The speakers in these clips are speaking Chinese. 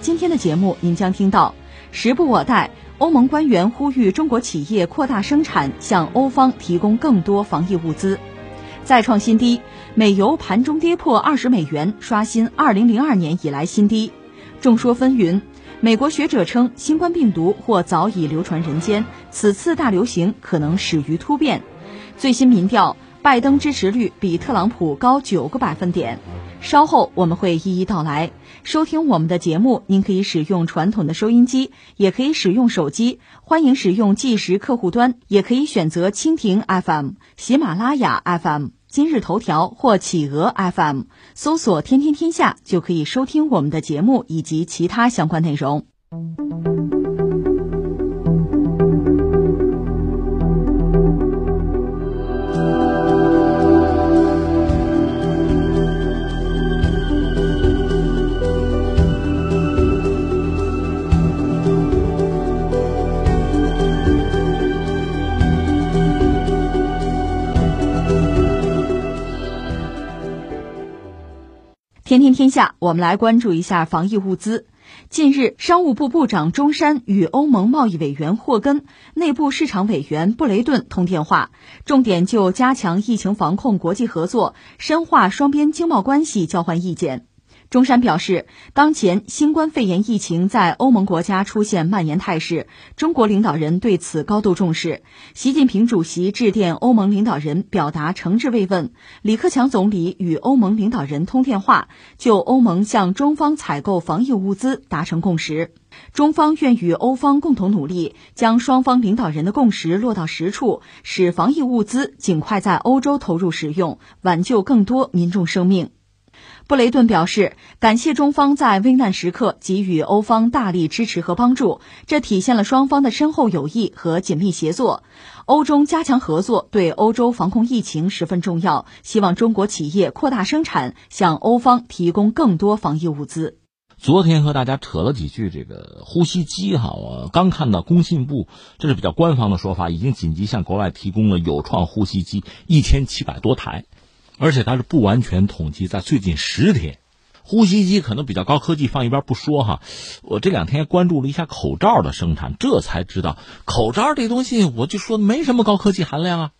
今天的节目，您将听到：时不我待，欧盟官员呼吁中国企业扩大生产，向欧方提供更多防疫物资；再创新低，美油盘中跌破二十美元，刷新二零零二年以来新低。众说纷纭，美国学者称，新冠病毒或早已流传人间，此次大流行可能始于突变。最新民调，拜登支持率比特朗普高九个百分点。稍后我们会一一道来。收听我们的节目，您可以使用传统的收音机，也可以使用手机，欢迎使用即时客户端，也可以选择蜻蜓 FM、喜马拉雅 FM。今日头条或企鹅 FM 搜索“天天天下”就可以收听我们的节目以及其他相关内容。天天天下，我们来关注一下防疫物资。近日，商务部部长钟山与欧盟贸易委员霍根、内部市场委员布雷顿通电话，重点就加强疫情防控国际合作、深化双边经贸关系交换意见。钟山表示，当前新冠肺炎疫情在欧盟国家出现蔓延态势，中国领导人对此高度重视。习近平主席致电欧盟领导人，表达诚挚慰问。李克强总理与欧盟领导人通电话，就欧盟向中方采购防疫物资达成共识。中方愿与欧方共同努力，将双方领导人的共识落到实处，使防疫物资尽快在欧洲投入使用，挽救更多民众生命。布雷顿表示，感谢中方在危难时刻给予欧方大力支持和帮助，这体现了双方的深厚友谊和紧密协作。欧中加强合作对欧洲防控疫情十分重要，希望中国企业扩大生产，向欧方提供更多防疫物资。昨天和大家扯了几句这个呼吸机哈，我刚看到工信部，这是比较官方的说法，已经紧急向国外提供了有创呼吸机一千七百多台。而且它是不完全统计，在最近十天，呼吸机可能比较高科技，放一边不说哈。我这两天关注了一下口罩的生产，这才知道口罩这东西，我就说没什么高科技含量啊。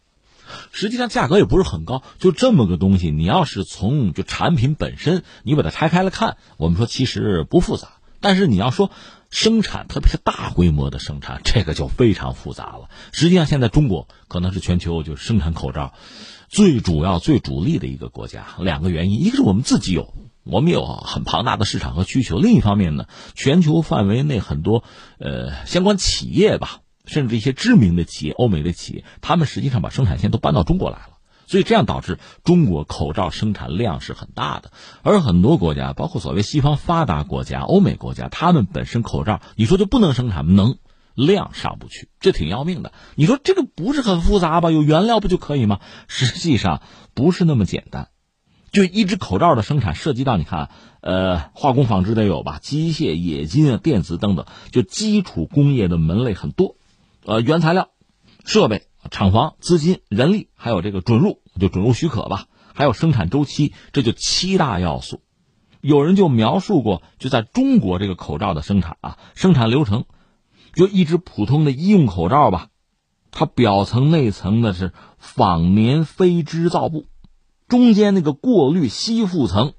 实际上价格也不是很高，就这么个东西，你要是从就产品本身，你把它拆开了看，我们说其实不复杂。但是你要说生产，特别是大规模的生产，这个就非常复杂了。实际上现在中国可能是全球就生产口罩。最主要、最主力的一个国家，两个原因：一个是我们自己有，我们有很庞大的市场和需求；另一方面呢，全球范围内很多呃相关企业吧，甚至一些知名的企业、欧美的企业，他们实际上把生产线都搬到中国来了，所以这样导致中国口罩生产量是很大的。而很多国家，包括所谓西方发达国家、欧美国家，他们本身口罩，你说就不能生产吗？能。量上不去，这挺要命的。你说这个不是很复杂吧？有原料不就可以吗？实际上不是那么简单。就一只口罩的生产，涉及到你看，呃，化工纺织得有吧，机械、冶金啊、电子等等，就基础工业的门类很多。呃，原材料、设备、厂房、资金、人力，还有这个准入，就准入许可吧，还有生产周期，这就七大要素。有人就描述过，就在中国这个口罩的生产啊，生产流程。就一只普通的医用口罩吧，它表层内层的是仿棉非织造布，中间那个过滤吸附层，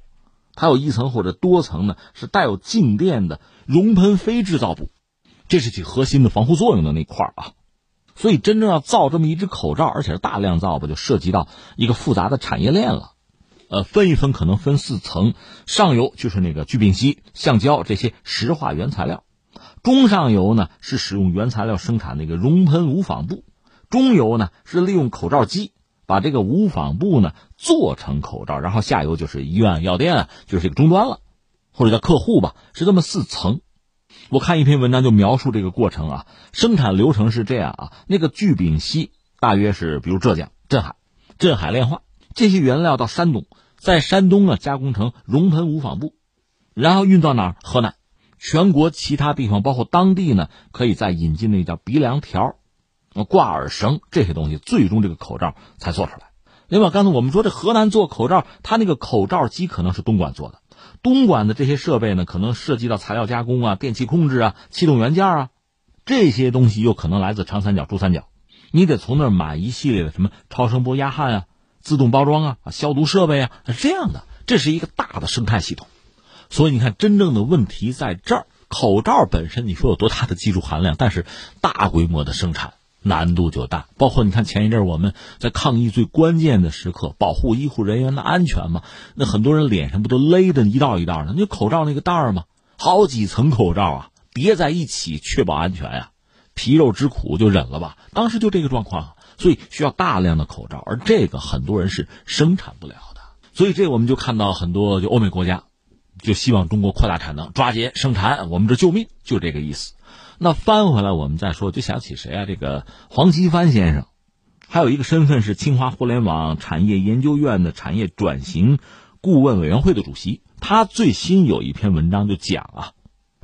它有一层或者多层呢，是带有静电的熔喷非制造布，这是起核心的防护作用的那块啊。所以真正要造这么一只口罩，而且是大量造吧，就涉及到一个复杂的产业链了。呃，分一分可能分四层，上游就是那个聚丙烯、橡胶这些石化原材料。中上游呢是使用原材料生产那个熔喷无纺布，中游呢是利用口罩机把这个无纺布呢做成口罩，然后下游就是医院、药店，就是这个终端了，或者叫客户吧，是这么四层。我看一篇文章就描述这个过程啊，生产流程是这样啊，那个聚丙烯大约是比如浙江镇海，镇海炼化这些原料到山东，在山东呢加工成熔喷无纺布，然后运到哪儿？河南，全国其他地方包括当地呢，可以再引进那叫鼻梁条、挂耳绳这些东西，最终这个口罩才做出来。另外，刚才我们说这河南做口罩，它那个口罩机可能是东莞做的。东莞的这些设备呢，可能涉及到材料加工啊、电气控制啊、气动元件啊，这些东西又可能来自长三角、珠三角，你得从那儿买一系列的什么超声波压焊啊、自动包装啊、消毒设备啊，是这样的，这是一个大的生态系统。所以你看，真正的问题在这儿，口罩本身你说有多大的技术含量，但是大规模的生产。难度就大，包括你看前一阵我们在抗疫最关键的时刻，保护医护人员的安全嘛，那很多人脸上不都勒的一道一道的？那口罩那个袋儿嘛，好几层口罩啊，叠在一起确保安全呀，皮肉之苦就忍了吧。当时就这个状况，所以需要大量的口罩，而这个很多人是生产不了的。所以这我们就看到很多就欧美国家，就希望中国扩大产能，抓紧生产，我们这救命，就这个意思。那翻回来，我们再说，就想起谁啊？这个黄奇帆先生，还有一个身份是清华互联网产业研究院的产业转型顾问委员会的主席。他最新有一篇文章就讲啊，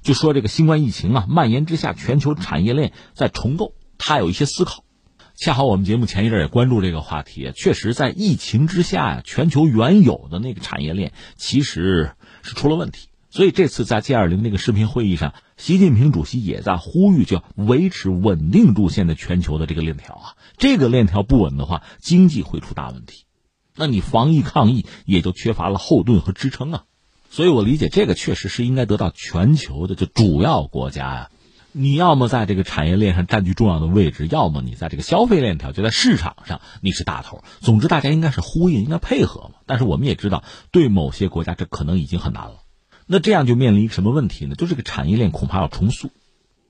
就说这个新冠疫情啊蔓延之下，全球产业链在重构。他有一些思考。恰好我们节目前一阵也关注这个话题，确实在疫情之下呀，全球原有的那个产业链其实是出了问题。所以这次在 G 二零那个视频会议上，习近平主席也在呼吁，就维持稳定路线的全球的这个链条啊，这个链条不稳的话，经济会出大问题，那你防疫抗疫也就缺乏了后盾和支撑啊。所以我理解这个确实是应该得到全球的就主要国家呀，你要么在这个产业链上占据重要的位置，要么你在这个消费链条就在市场上你是大头。总之，大家应该是呼应，应该配合嘛。但是我们也知道，对某些国家这可能已经很难了。那这样就面临什么问题呢？就这个产业链恐怕要重塑。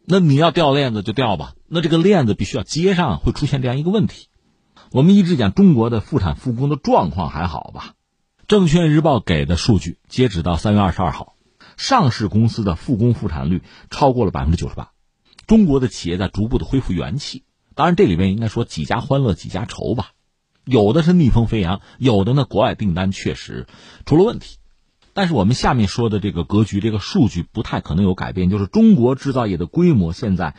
那你要掉链子就掉吧，那这个链子必须要接上，会出现这样一个问题。我们一直讲中国的复产复工的状况还好吧？证券日报给的数据，截止到三月二十二号，上市公司的复工复产率超过了百分之九十八。中国的企业在逐步的恢复元气。当然，这里面应该说几家欢乐几家愁吧。有的是逆风飞扬，有的呢国外订单确实出了问题。但是我们下面说的这个格局，这个数据不太可能有改变，就是中国制造业的规模现在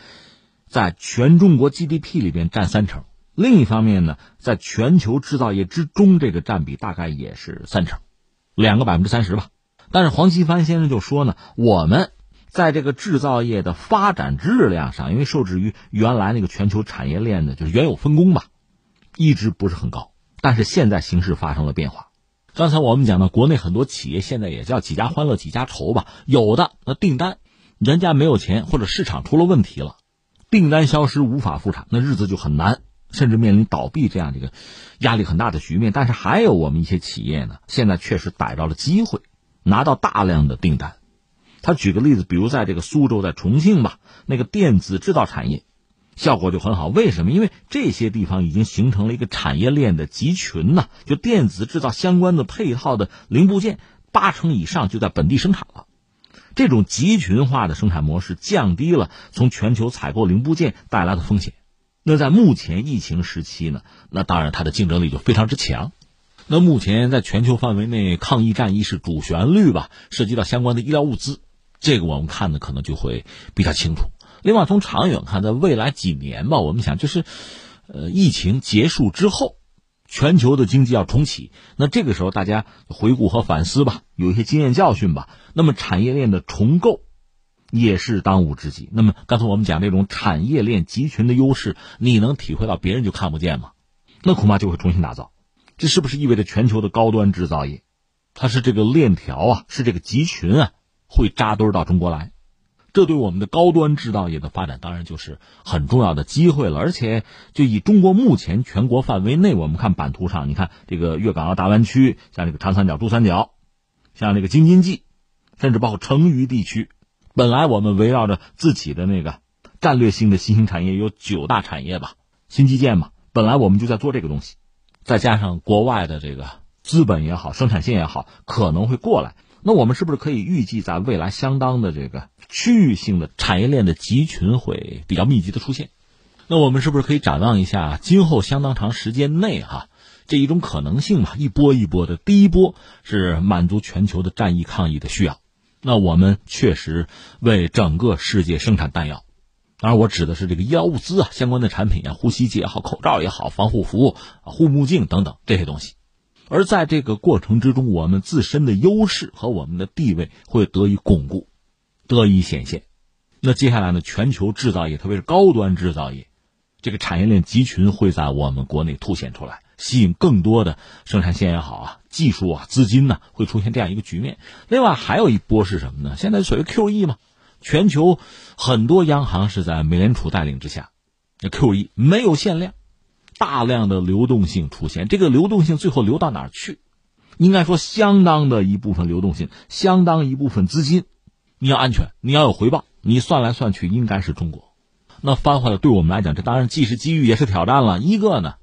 在全中国 GDP 里边占三成。另一方面呢，在全球制造业之中，这个占比大概也是三成，两个百分之三十吧。但是黄奇帆先生就说呢，我们在这个制造业的发展质量上，因为受制于原来那个全球产业链的就是原有分工吧，一直不是很高。但是现在形势发生了变化。刚才我们讲到，国内很多企业现在也叫几家欢乐几家愁吧。有的那订单，人家没有钱，或者市场出了问题了，订单消失无法复产，那日子就很难，甚至面临倒闭这样一个压力很大的局面。但是还有我们一些企业呢，现在确实逮到了机会，拿到大量的订单。他举个例子，比如在这个苏州、在重庆吧，那个电子制造产业。效果就很好，为什么？因为这些地方已经形成了一个产业链的集群呐，就电子制造相关的配套的零部件，八成以上就在本地生产了。这种集群化的生产模式降低了从全球采购零部件带来的风险。那在目前疫情时期呢，那当然它的竞争力就非常之强。那目前在全球范围内，抗疫战役是主旋律吧？涉及到相关的医疗物资，这个我们看的可能就会比较清楚。另外，从长远看，在未来几年吧，我们想就是，呃，疫情结束之后，全球的经济要重启，那这个时候大家回顾和反思吧，有一些经验教训吧。那么产业链的重构也是当务之急。那么刚才我们讲这种产业链集群的优势，你能体会到，别人就看不见吗？那恐怕就会重新打造。这是不是意味着全球的高端制造业，它是这个链条啊，是这个集群啊，会扎堆到中国来？这对我们的高端制造业的发展当然就是很重要的机会了，而且就以中国目前全国范围内，我们看版图上，你看这个粤港澳大湾区，像这个长三角、珠三角，像这个京津冀，甚至包括成渝地区，本来我们围绕着自己的那个战略性的新兴产业有九大产业吧，新基建嘛，本来我们就在做这个东西，再加上国外的这个资本也好，生产线也好，可能会过来。那我们是不是可以预计，在未来相当的这个区域性的产业链的集群会比较密集的出现？那我们是不是可以展望一下今后相当长时间内哈这一种可能性嘛？一波一波的，第一波是满足全球的战役抗疫的需要，那我们确实为整个世界生产弹药，当然我指的是这个医疗物资啊，相关的产品啊，呼吸机也好，口罩也好，防护服、护目镜等等这些东西。而在这个过程之中，我们自身的优势和我们的地位会得以巩固，得以显现。那接下来呢？全球制造业，特别是高端制造业，这个产业链集群会在我们国内凸显出来，吸引更多的生产线也好啊，技术啊，资金呢，会出现这样一个局面。另外还有一波是什么呢？现在所谓 QE 嘛，全球很多央行是在美联储带领之下，那 QE 没有限量。大量的流动性出现，这个流动性最后流到哪儿去？应该说，相当的一部分流动性，相当一部分资金，你要安全，你要有回报，你算来算去应该是中国。那翻回来对我们来讲，这当然既是机遇也是挑战了。一个呢，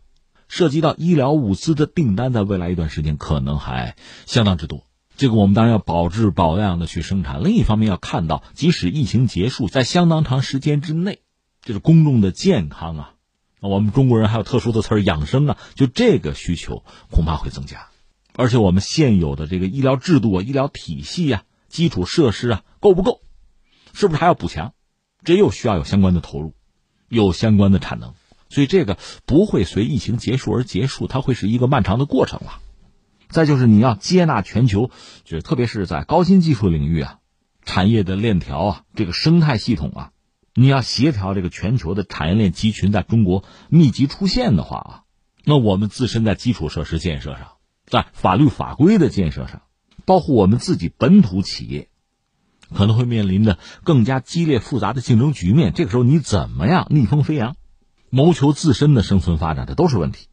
涉及到医疗物资的订单，在未来一段时间可能还相当之多，这个我们当然要保质保量的去生产。另一方面，要看到即使疫情结束，在相当长时间之内，就是公众的健康啊。我们中国人还有特殊的词儿养生啊，就这个需求恐怕会增加，而且我们现有的这个医疗制度啊、医疗体系啊、基础设施啊够不够？是不是还要补强？这又需要有相关的投入，有相关的产能，所以这个不会随疫情结束而结束，它会是一个漫长的过程了。再就是你要接纳全球，就是特别是在高新技术领域啊，产业的链条啊，这个生态系统啊。你要协调这个全球的产业链集群在中国密集出现的话啊，那我们自身在基础设施建设上，在法律法规的建设上，包括我们自己本土企业，可能会面临着更加激烈复杂的竞争局面。这个时候你怎么样逆风飞扬，谋求自身的生存发展，这都是问题。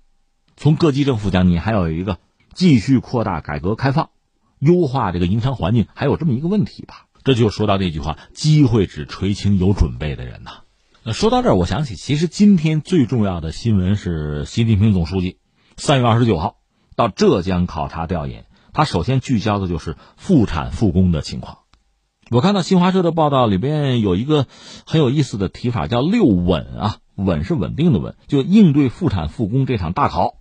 从各级政府讲，你还要有一个继续扩大改革开放，优化这个营商环境，还有这么一个问题吧。这就说到那句话：“机会只垂青有准备的人呐。”那说到这儿，我想起，其实今天最重要的新闻是习近平总书记三月二十九号到浙江考察调研，他首先聚焦的就是复产复工的情况。我看到新华社的报道里边有一个很有意思的提法，叫“六稳”啊，稳是稳定的稳，就应对复产复工这场大考。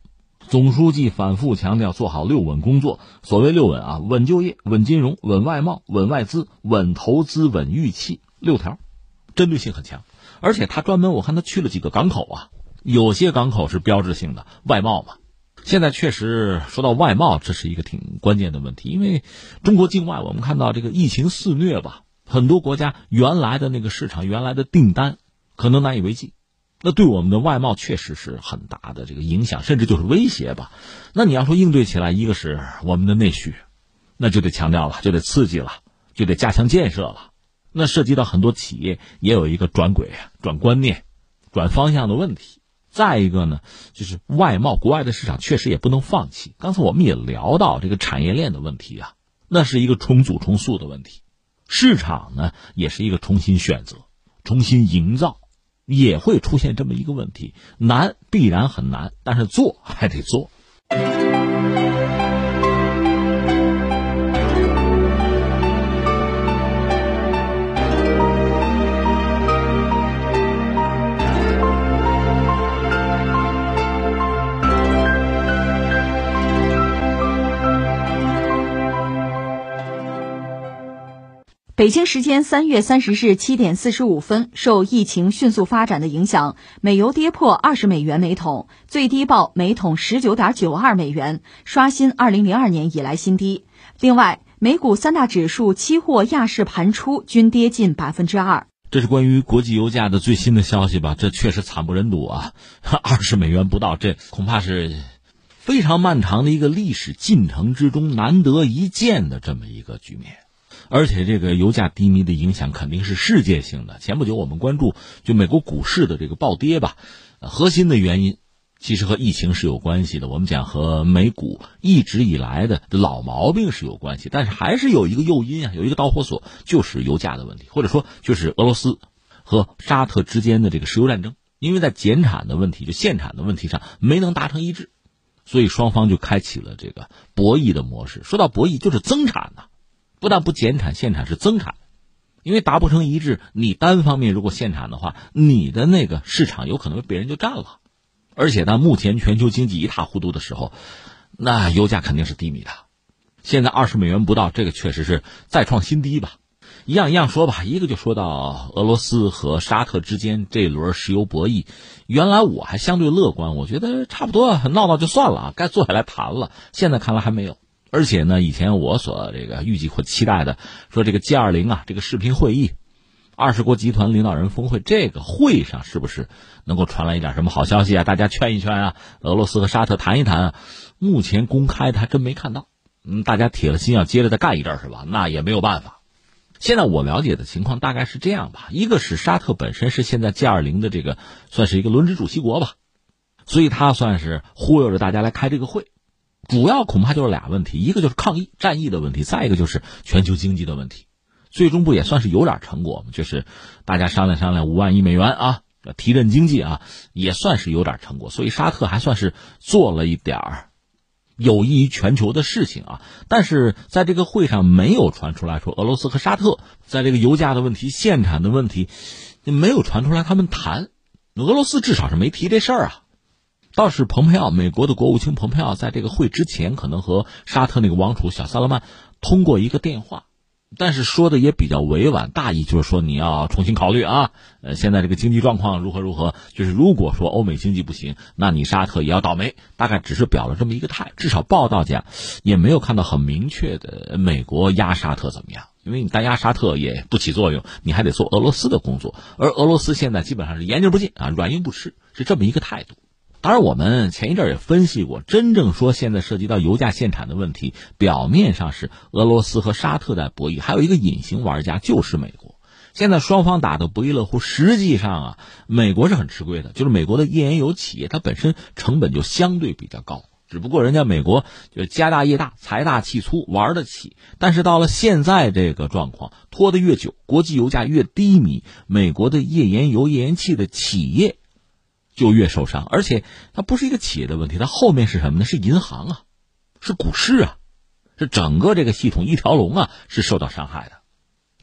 总书记反复强调做好六稳工作。所谓六稳啊，稳就业、稳金融、稳外贸、稳外资、稳投资、稳预期，六条，针对性很强。而且他专门我看他去了几个港口啊，有些港口是标志性的外贸嘛。现在确实说到外贸，这是一个挺关键的问题，因为中国境外我们看到这个疫情肆虐吧，很多国家原来的那个市场、原来的订单可能难以为继。那对我们的外贸确实是很大的这个影响，甚至就是威胁吧。那你要说应对起来，一个是我们的内需，那就得强调了，就得刺激了，就得加强建设了。那涉及到很多企业也有一个转轨、转观念、转方向的问题。再一个呢，就是外贸，国外的市场确实也不能放弃。刚才我们也聊到这个产业链的问题啊，那是一个重组重塑的问题。市场呢，也是一个重新选择、重新营造。也会出现这么一个问题，难必然很难，但是做还得做。北京时间三月三十日七点四十五分，受疫情迅速发展的影响，美油跌破二十美元每桶，最低报每桶十九点九二美元，刷新二零零二年以来新低。另外，美股三大指数期货亚市盘出均跌近百分之二。这是关于国际油价的最新的消息吧？这确实惨不忍睹啊！二十美元不到，这恐怕是非常漫长的一个历史进程之中难得一见的这么一个局面。而且这个油价低迷的影响肯定是世界性的。前不久我们关注就美国股市的这个暴跌吧，核心的原因其实和疫情是有关系的。我们讲和美股一直以来的老毛病是有关系，但是还是有一个诱因啊，有一个导火索就是油价的问题，或者说就是俄罗斯和沙特之间的这个石油战争。因为在减产的问题、就限产的问题上没能达成一致，所以双方就开启了这个博弈的模式。说到博弈，就是增产呐。不但不减产限产，是增产，因为达不成一致，你单方面如果限产的话，你的那个市场有可能被别人就占了。而且呢，目前全球经济一塌糊涂的时候，那油价肯定是低迷的。现在二十美元不到，这个确实是再创新低吧。一样一样说吧，一个就说到俄罗斯和沙特之间这一轮石油博弈。原来我还相对乐观，我觉得差不多闹闹就算了啊，该坐下来谈了。现在看来还没有。而且呢，以前我所这个预计或期待的，说这个 G 二零啊，这个视频会议，二十国集团领导人峰会，这个会上是不是能够传来一点什么好消息啊？大家劝一劝啊，俄罗斯和沙特谈一谈啊。目前公开的还真没看到。嗯，大家铁了心要接着再干一阵是吧？那也没有办法。现在我了解的情况大概是这样吧：一个是沙特本身是现在 G 二零的这个算是一个轮值主席国吧，所以他算是忽悠着大家来开这个会。主要恐怕就是俩问题，一个就是抗疫战役的问题，再一个就是全球经济的问题。最终不也算是有点成果吗？就是大家商量商量，五万亿美元啊，提振经济啊，也算是有点成果。所以沙特还算是做了一点儿。有益于全球的事情啊，但是在这个会上没有传出来说俄罗斯和沙特在这个油价的问题、限产的问题，没有传出来他们谈。俄罗斯至少是没提这事儿啊。倒是蓬佩奥，美国的国务卿蓬佩奥在这个会之前，可能和沙特那个王储小萨勒曼通过一个电话。但是说的也比较委婉，大意就是说你要重新考虑啊，呃，现在这个经济状况如何如何，就是如果说欧美经济不行，那你沙特也要倒霉。大概只是表了这么一个态，至少报道讲也没有看到很明确的美国压沙特怎么样，因为你单压沙特也不起作用，你还得做俄罗斯的工作，而俄罗斯现在基本上是言之不进啊，软硬不吃，是这么一个态度。当然，我们前一阵也分析过，真正说现在涉及到油价限产的问题，表面上是俄罗斯和沙特在博弈，还有一个隐形玩家就是美国。现在双方打得不亦乐乎，实际上啊，美国是很吃亏的，就是美国的页岩油企业它本身成本就相对比较高，只不过人家美国就家大业大，财大气粗，玩得起。但是到了现在这个状况，拖得越久，国际油价越低迷，美国的页岩油、页岩气的企业。就越受伤，而且它不是一个企业的问题，它后面是什么呢？是银行啊，是股市啊，是整个这个系统一条龙啊，是受到伤害的。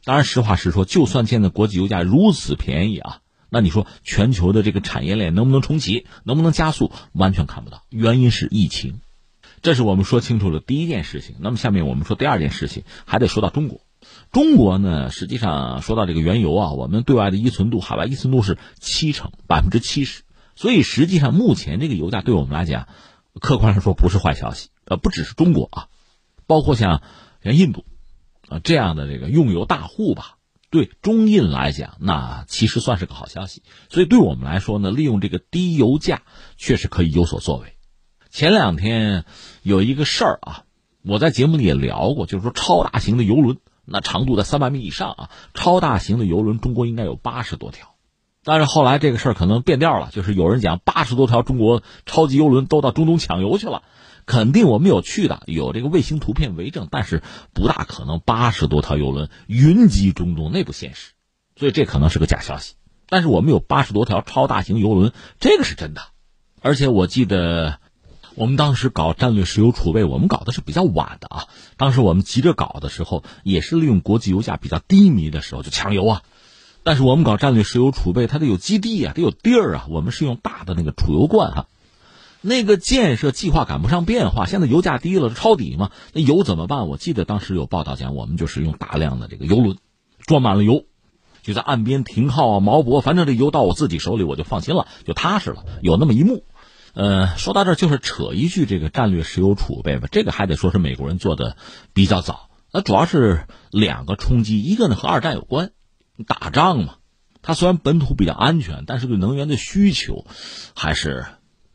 当然，实话实说，就算现在国际油价如此便宜啊，那你说全球的这个产业链能不能重启，能不能加速，完全看不到。原因是疫情，这是我们说清楚了第一件事情。那么下面我们说第二件事情，还得说到中国。中国呢，实际上说到这个原油啊，我们对外的依存度，海外依存度是七成，百分之七十。所以实际上，目前这个油价对我们来讲，客观上说不是坏消息。呃，不只是中国啊，包括像像印度啊这样的这个用油大户吧，对中印来讲，那其实算是个好消息。所以对我们来说呢，利用这个低油价，确实可以有所作为。前两天有一个事儿啊，我在节目里也聊过，就是说超大型的游轮，那长度在三百米以上啊，超大型的游轮，中国应该有八十多条。但是后来这个事儿可能变调了，就是有人讲八十多条中国超级游轮都到中东抢油去了，肯定我们有去的，有这个卫星图片为证，但是不大可能八十多条游轮云集中东，那不现实，所以这可能是个假消息。但是我们有八十多条超大型游轮，这个是真的，而且我记得我们当时搞战略石油储备，我们搞的是比较晚的啊，当时我们急着搞的时候，也是利用国际油价比较低迷的时候就抢油啊。但是我们搞战略石油储备，它得有基地啊，得有地儿啊。我们是用大的那个储油罐哈，那个建设计划赶不上变化。现在油价低了，抄底嘛，那油怎么办？我记得当时有报道讲，我们就是用大量的这个油轮，装满了油，就在岸边停靠啊，锚泊，反正这油到我自己手里，我就放心了，就踏实了。有那么一幕。呃，说到这儿就是扯一句这个战略石油储备吧，这个还得说是美国人做的比较早。那主要是两个冲击，一个呢和二战有关。打仗嘛，它虽然本土比较安全，但是对能源的需求还是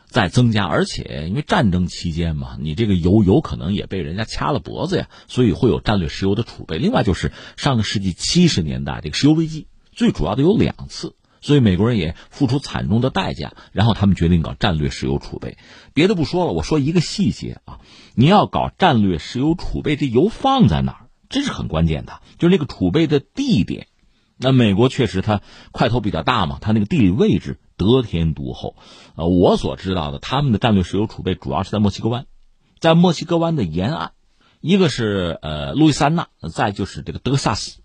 在增加。而且因为战争期间嘛，你这个油有可能也被人家掐了脖子呀，所以会有战略石油的储备。另外就是上个世纪七十年代这个石油危机，最主要的有两次，所以美国人也付出惨重的代价，然后他们决定搞战略石油储备。别的不说了，我说一个细节啊，你要搞战略石油储备，这油放在哪儿，这是很关键的，就是那个储备的地点。那美国确实它块头比较大嘛，它那个地理位置得天独厚。呃，我所知道的，他们的战略石油储备主要是在墨西哥湾，在墨西哥湾的沿岸一个是呃路易斯安那，再就是这个德克萨斯，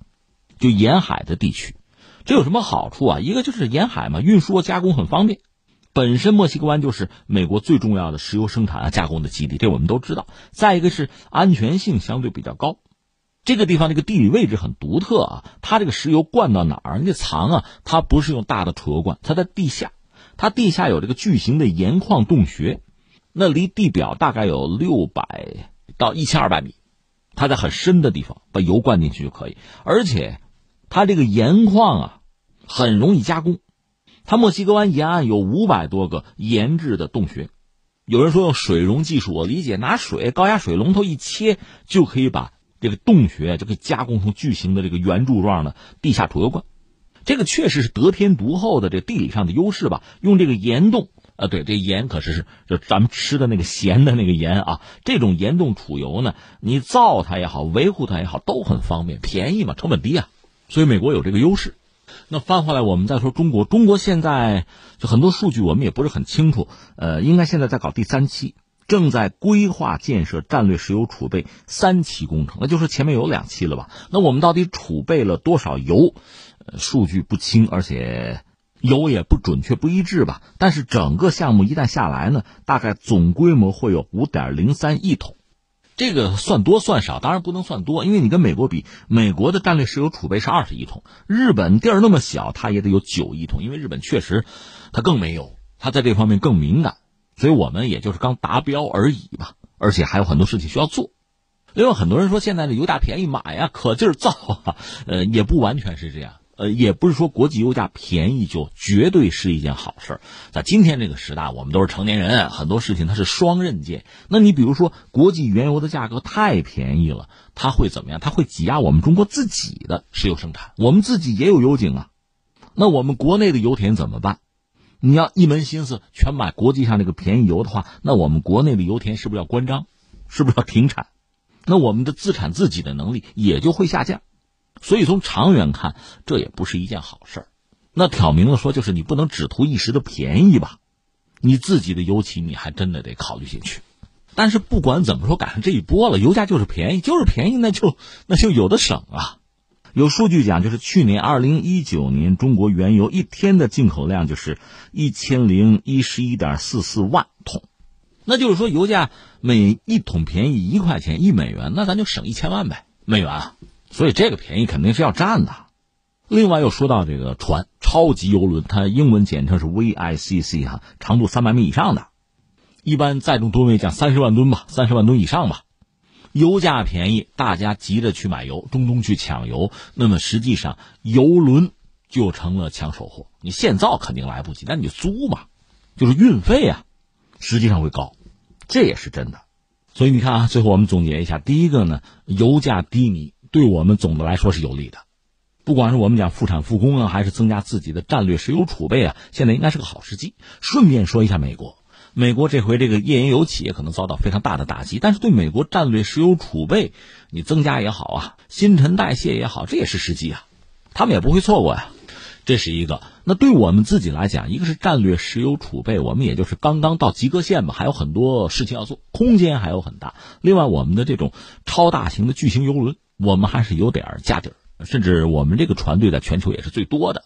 就沿海的地区。这有什么好处啊？一个就是沿海嘛，运输加工很方便。本身墨西哥湾就是美国最重要的石油生产啊加工的基地，这我们都知道。再一个是安全性相对比较高。这个地方这个地理位置很独特啊，它这个石油灌到哪儿？你藏啊，它不是用大的储油罐，它在地下，它地下有这个巨型的盐矿洞穴，那离地表大概有六百到一千二百米，它在很深的地方把油灌进去就可以，而且它这个盐矿啊。很容易加工，它墨西哥湾沿岸有五百多个研制的洞穴。有人说用水溶技术，我理解拿水高压水龙头一切就可以把这个洞穴就可以加工成巨型的这个圆柱状的地下储油罐。这个确实是得天独厚的这地理上的优势吧？用这个岩洞啊，对，这盐可是是就咱们吃的那个咸的那个盐啊。这种岩洞储油呢，你造它也好，维护它也好，都很方便，便宜嘛，成本低啊。所以美国有这个优势。那翻回来，我们再说中国。中国现在就很多数据，我们也不是很清楚。呃，应该现在在搞第三期，正在规划建设战略石油储备三期工程，那就是前面有两期了吧？那我们到底储备了多少油？数据不清，而且油也不准确、不一致吧？但是整个项目一旦下来呢，大概总规模会有五点零三亿桶。这个算多算少，当然不能算多，因为你跟美国比，美国的战略石油储备是二十亿桶，日本地儿那么小，它也得有九亿桶，因为日本确实它更没有，它在这方面更敏感，所以我们也就是刚达标而已吧，而且还有很多事情需要做。另外，很多人说现在的油价便宜买呀，可劲儿造啊，呃，也不完全是这样。呃，也不是说国际油价便宜就绝对是一件好事在今天这个时代，我们都是成年人，很多事情它是双刃剑。那你比如说，国际原油的价格太便宜了，它会怎么样？它会挤压我们中国自己的石油生产。我们自己也有油井啊，那我们国内的油田怎么办？你要一门心思全买国际上这个便宜油的话，那我们国内的油田是不是要关张？是不是要停产？那我们的自产自给的能力也就会下降。所以从长远看，这也不是一件好事儿。那挑明了说，就是你不能只图一时的便宜吧？你自己的油企，你还真的得考虑进去。但是不管怎么说，赶上这一波了，油价就是便宜，就是便宜，那就那就有的省啊。有数据讲，就是去年二零一九年，中国原油一天的进口量就是一千零一十一点四四万桶。那就是说，油价每一桶便宜一块钱一美元，那咱就省一千万呗，美元啊。所以这个便宜肯定是要占的。另外又说到这个船，超级游轮，它英文简称是 VICC 哈，长度三百米以上的，一般载重吨位讲三十万吨吧，三十万吨以上吧。油价便宜，大家急着去买油，中东去抢油，那么实际上游轮就成了抢手货。你现造肯定来不及，那你就租嘛，就是运费啊，实际上会高，这也是真的。所以你看啊，最后我们总结一下，第一个呢，油价低迷。对我们总的来说是有利的，不管是我们讲复产复工啊，还是增加自己的战略石油储备啊，现在应该是个好时机。顺便说一下美国，美国这回这个页岩油企业可能遭到非常大的打击，但是对美国战略石油储备你增加也好啊，新陈代谢也好，这也是时机啊，他们也不会错过呀。这是一个。那对我们自己来讲，一个是战略石油储备，我们也就是刚刚到及格线吧，还有很多事情要做，空间还有很大。另外，我们的这种超大型的巨型油轮。我们还是有点家底儿，甚至我们这个船队在全球也是最多的，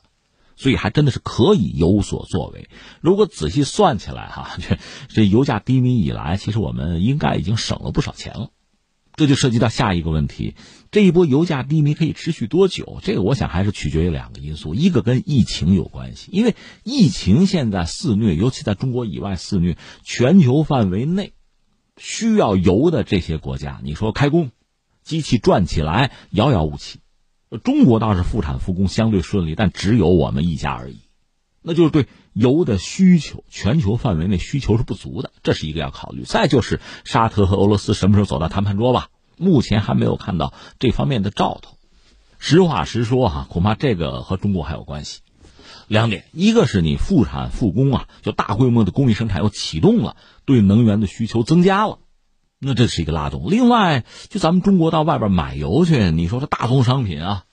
所以还真的是可以有所作为。如果仔细算起来，哈，这这油价低迷以来，其实我们应该已经省了不少钱了。这就涉及到下一个问题：这一波油价低迷可以持续多久？这个我想还是取决于两个因素，一个跟疫情有关系，因为疫情现在肆虐，尤其在中国以外肆虐，全球范围内需要油的这些国家，你说开工。机器转起来遥遥无期，中国倒是复产复工相对顺利，但只有我们一家而已，那就是对油的需求，全球范围内需求是不足的，这是一个要考虑。再就是沙特和俄罗斯什么时候走到谈判桌吧？目前还没有看到这方面的兆头。实话实说哈，恐怕这个和中国还有关系。两点，一个是你复产复工啊，就大规模的工业生产又启动了，对能源的需求增加了。那这是一个拉动。另外，就咱们中国到外边买油去，你说这大宗商品啊，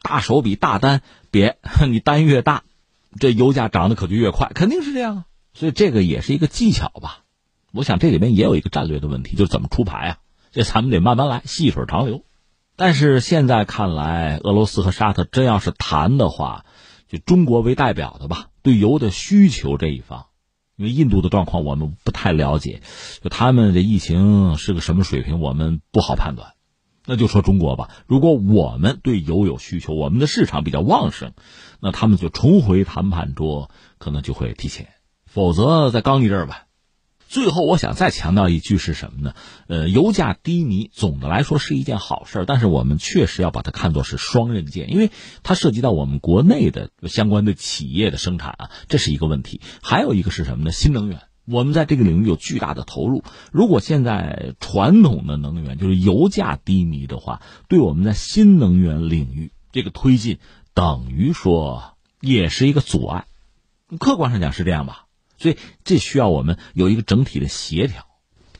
大手笔大单，别 你单越大，这油价涨得可就越快，肯定是这样啊。所以这个也是一个技巧吧。我想这里面也有一个战略的问题，就是怎么出牌啊。这咱们得慢慢来，细水长流。但是现在看来，俄罗斯和沙特真要是谈的话，就中国为代表的吧，对油的需求这一方，因为印度的状况我们不太了解，就他们的疫情是个什么水平，我们不好判断。那就说中国吧，如果我们对油有需求，我们的市场比较旺盛，那他们就重回谈判桌，可能就会提前，否则再刚一阵儿吧。最后，我想再强调一句是什么呢？呃，油价低迷，总的来说是一件好事，但是我们确实要把它看作是双刃剑，因为它涉及到我们国内的相关的企业的生产啊，这是一个问题。还有一个是什么呢？新能源。我们在这个领域有巨大的投入。如果现在传统的能源就是油价低迷的话，对我们在新能源领域这个推进，等于说也是一个阻碍。客观上讲是这样吧？所以这需要我们有一个整体的协调。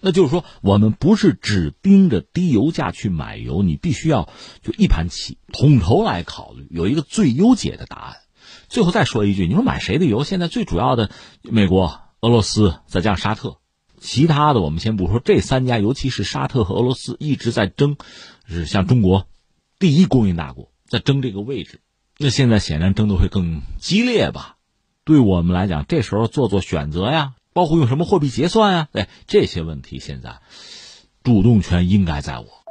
那就是说，我们不是只盯着低油价去买油，你必须要就一盘棋，统筹来考虑，有一个最优解的答案。最后再说一句，你说买谁的油？现在最主要的，美国。俄罗斯再加上沙特，其他的我们先不说，这三家尤其是沙特和俄罗斯一直在争，是像中国第一供应大国在争这个位置，那现在显然争的会更激烈吧？对我们来讲，这时候做做选择呀，包括用什么货币结算呀，哎，这些问题现在主动权应该在我。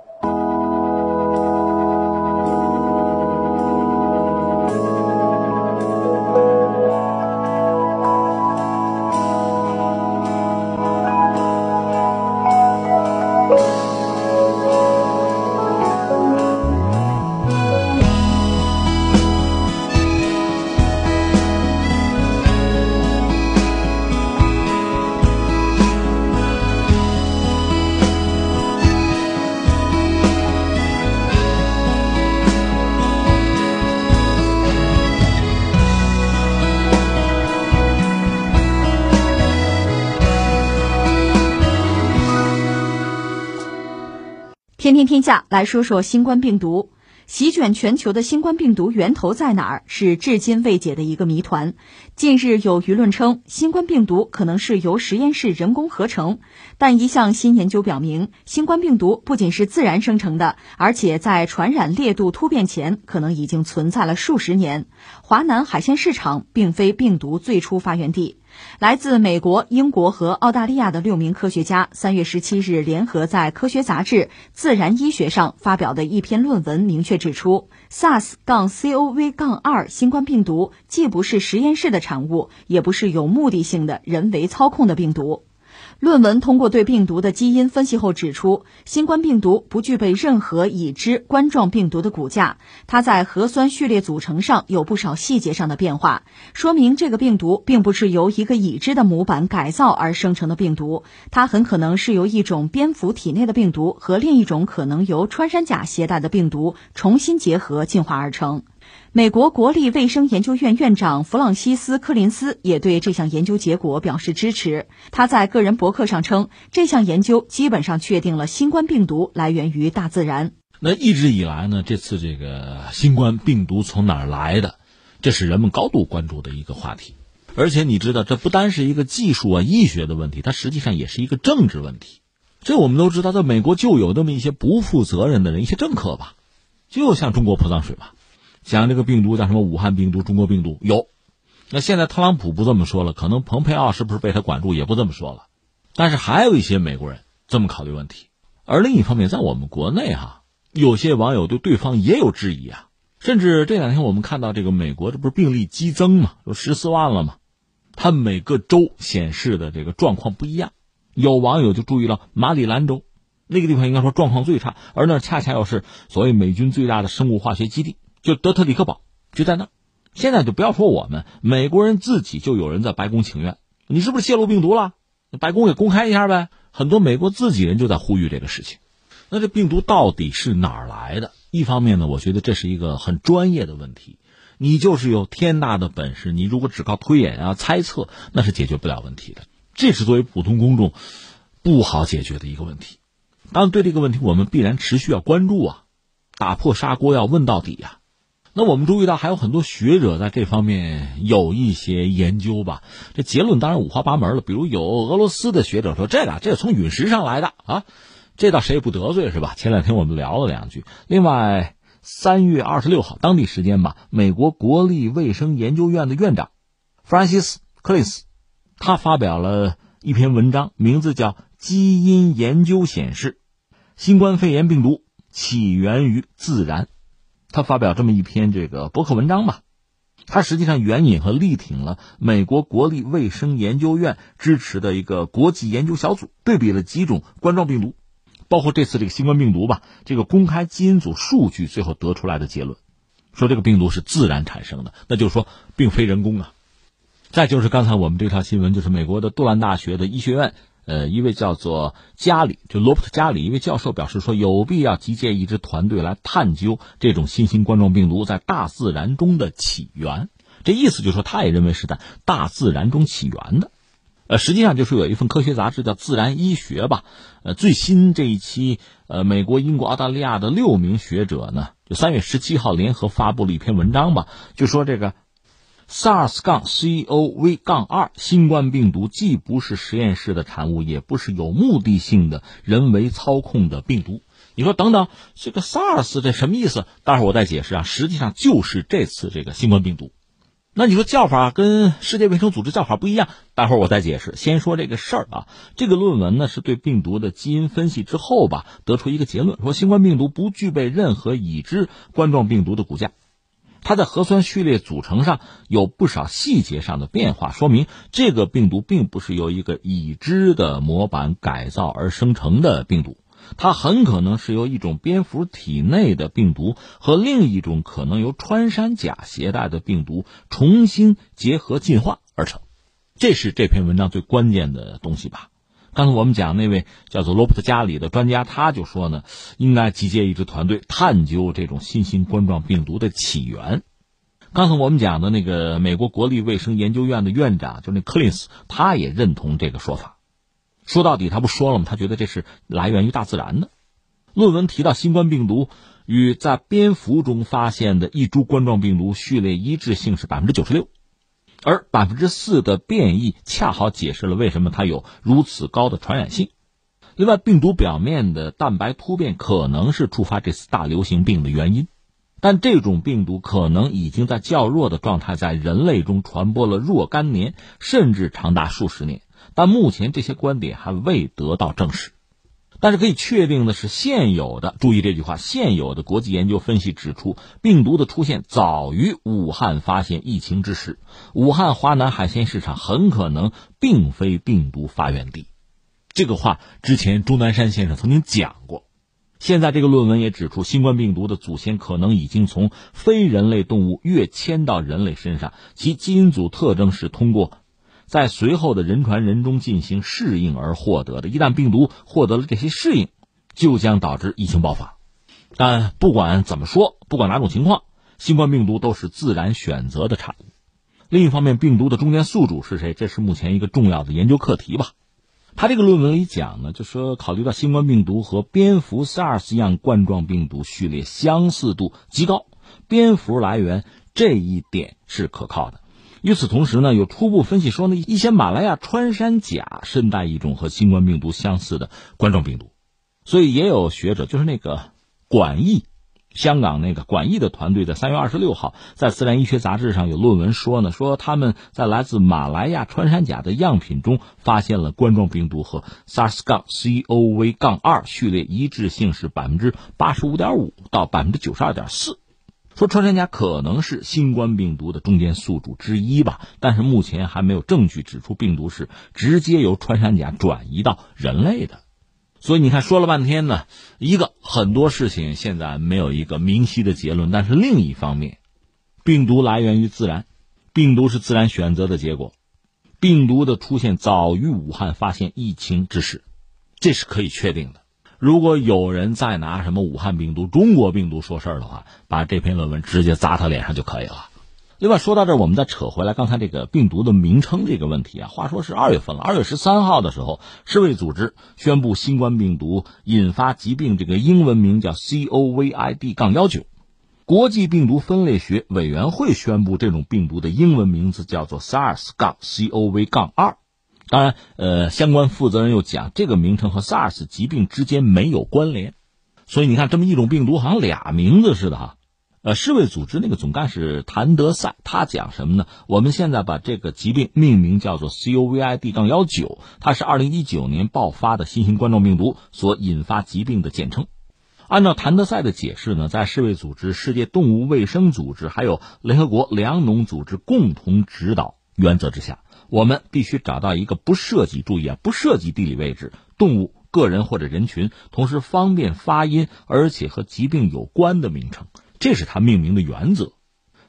天天天下来说说新冠病毒席卷全球的新冠病毒源头在哪儿？是至今未解的一个谜团。近日有舆论称，新冠病毒可能是由实验室人工合成，但一项新研究表明，新冠病毒不仅是自然生成的，而且在传染烈度突变前，可能已经存在了数十年。华南海鲜市场并非病毒最初发源地。来自美国、英国和澳大利亚的六名科学家，三月十七日联合在科学杂志《自然医学》上发表的一篇论文，明确指出，SARS- 杠 C O V- 杠二新冠病毒既不是实验室的产物，也不是有目的性的人为操控的病毒。论文通过对病毒的基因分析后指出，新冠病毒不具备任何已知冠状病毒的骨架，它在核酸序列组成上有不少细节上的变化，说明这个病毒并不是由一个已知的模板改造而生成的病毒，它很可能是由一种蝙蝠体内的病毒和另一种可能由穿山甲携带的病毒重新结合进化而成。美国国立卫生研究院院长弗朗西斯·科林斯也对这项研究结果表示支持。他在个人博客上称，这项研究基本上确定了新冠病毒来源于大自然。那一直以来呢，这次这个新冠病毒从哪儿来的，这是人们高度关注的一个话题。而且你知道，这不单是一个技术啊、医学的问题，它实际上也是一个政治问题。这我们都知道，在美国就有那么一些不负责任的人，一些政客吧，就像中国泼脏水吧。讲这个病毒叫什么？武汉病毒、中国病毒有。那现在特朗普不这么说了，可能蓬佩奥是不是被他管住也不这么说了。但是还有一些美国人这么考虑问题。而另一方面，在我们国内哈，有些网友对对方也有质疑啊。甚至这两天我们看到这个美国这不是病例激增嘛，有十四万了嘛。他每个州显示的这个状况不一样。有网友就注意到马里兰州那个地方应该说状况最差，而那恰恰又是所谓美军最大的生物化学基地。就德特里克堡就在那儿，现在就不要说我们美国人自己，就有人在白宫请愿，你是不是泄露病毒了？白宫给公开一下呗。很多美国自己人就在呼吁这个事情。那这病毒到底是哪儿来的？一方面呢，我觉得这是一个很专业的问题。你就是有天大的本事，你如果只靠推演啊、猜测，那是解决不了问题的。这是作为普通公众不好解决的一个问题。当然，对这个问题，我们必然持续要关注啊，打破砂锅要问到底呀。那我们注意到还有很多学者在这方面有一些研究吧，这结论当然五花八门了。比如有俄罗斯的学者说，这个这是从陨石上来的啊，这倒谁也不得罪是吧？前两天我们聊了两句。另外，三月二十六号当地时间吧，美国国立卫生研究院的院长弗兰西斯·克林斯，他发表了一篇文章，名字叫《基因研究显示，新冠肺炎病毒起源于自然》。他发表这么一篇这个博客文章吧。他实际上援引和力挺了美国国立卫生研究院支持的一个国际研究小组，对比了几种冠状病毒，包括这次这个新冠病毒吧，这个公开基因组数据，最后得出来的结论，说这个病毒是自然产生的，那就是说并非人工啊。再就是刚才我们这条新闻，就是美国的杜兰大学的医学院。呃，一位叫做加里，就罗伯特加里一位教授表示说，有必要集结一支团队来探究这种新型冠状病毒在大自然中的起源。这意思就是说，他也认为是在大自然中起源的。呃，实际上就是有一份科学杂志叫《自然医学》吧。呃，最新这一期，呃，美国、英国、澳大利亚的六名学者呢，就三月十七号联合发布了一篇文章吧，就说这个。SARS 杠 C O V 杠二新冠病毒既不是实验室的产物，也不是有目的性的人为操控的病毒。你说等等，这个 SARS 这什么意思？待会儿我再解释啊。实际上就是这次这个新冠病毒。那你说叫法跟世界卫生组织叫法不一样，待会儿我再解释。先说这个事儿啊。这个论文呢是对病毒的基因分析之后吧，得出一个结论，说新冠病毒不具备任何已知冠状病毒的骨架。它在核酸序列组成上有不少细节上的变化，说明这个病毒并不是由一个已知的模板改造而生成的病毒，它很可能是由一种蝙蝠体内的病毒和另一种可能由穿山甲携带的病毒重新结合进化而成。这是这篇文章最关键的东西吧。刚才我们讲那位叫做罗伯特·加里的专家，他就说呢，应该集结一支团队探究这种新型冠状病毒的起源。刚才我们讲的那个美国国立卫生研究院的院长，就那克林斯，他也认同这个说法。说到底，他不说了吗？他觉得这是来源于大自然的。论文提到，新冠病毒与在蝙蝠中发现的一株冠状病毒序列一致性是百分之九十六。而百分之四的变异恰好解释了为什么它有如此高的传染性。另外，病毒表面的蛋白突变可能是触发这次大流行病的原因，但这种病毒可能已经在较弱的状态在人类中传播了若干年，甚至长达数十年。但目前这些观点还未得到证实。但是可以确定的是，现有的注意这句话，现有的国际研究分析指出，病毒的出现早于武汉发现疫情之时。武汉华南海鲜市场很可能并非病毒发源地。这个话之前钟南山先生曾经讲过。现在这个论文也指出，新冠病毒的祖先可能已经从非人类动物跃迁到人类身上，其基因组特征是通过。在随后的人传人中进行适应而获得的，一旦病毒获得了这些适应，就将导致疫情爆发。但不管怎么说，不管哪种情况，新冠病毒都是自然选择的产物。另一方面，病毒的中间宿主是谁？这是目前一个重要的研究课题吧。他这个论文里讲呢，就说考虑到新冠病毒和蝙蝠 SARS 一样冠状病毒序列相似度极高，蝙蝠来源这一点是可靠的。与此同时呢，有初步分析说呢，一些马来亚穿山甲身带一种和新冠病毒相似的冠状病毒，所以也有学者，就是那个管义，香港那个管义的团队，在三月二十六号在《自然医学杂志》上有论文说呢，说他们在来自马来亚穿山甲的样品中发现了冠状病毒和 SARS-CoV-2 序列一致性是百分之八十五点五到百分之九十二点四。说穿山甲可能是新冠病毒的中间宿主之一吧，但是目前还没有证据指出病毒是直接由穿山甲转移到人类的。所以你看，说了半天呢，一个很多事情现在没有一个明晰的结论。但是另一方面，病毒来源于自然，病毒是自然选择的结果，病毒的出现早于武汉发现疫情之时，这是可以确定的。如果有人再拿什么武汉病毒、中国病毒说事儿的话，把这篇论文直接砸他脸上就可以了。另外说到这儿，我们再扯回来，刚才这个病毒的名称这个问题啊，话说是二月份了，二月十三号的时候，世卫组织宣布新冠病毒引发疾病这个英文名叫 COVID- 杠幺九，国际病毒分类学委员会宣布这种病毒的英文名字叫做 SARS- 杠 CoV- 杠二。当然，呃，相关负责人又讲，这个名称和 SARS 疾病之间没有关联，所以你看，这么一种病毒好像俩名字似的哈。呃，世卫组织那个总干事谭德赛他讲什么呢？我们现在把这个疾病命名叫做 COVID- 杠幺九，它是二零一九年爆发的新型冠状病毒所引发疾病的简称。按照谭德赛的解释呢，在世卫组织、世界动物卫生组织还有联合国粮农组织共同指导原则之下。我们必须找到一个不涉及注意啊，不涉及地理位置、动物、个人或者人群，同时方便发音，而且和疾病有关的名称，这是他命名的原则。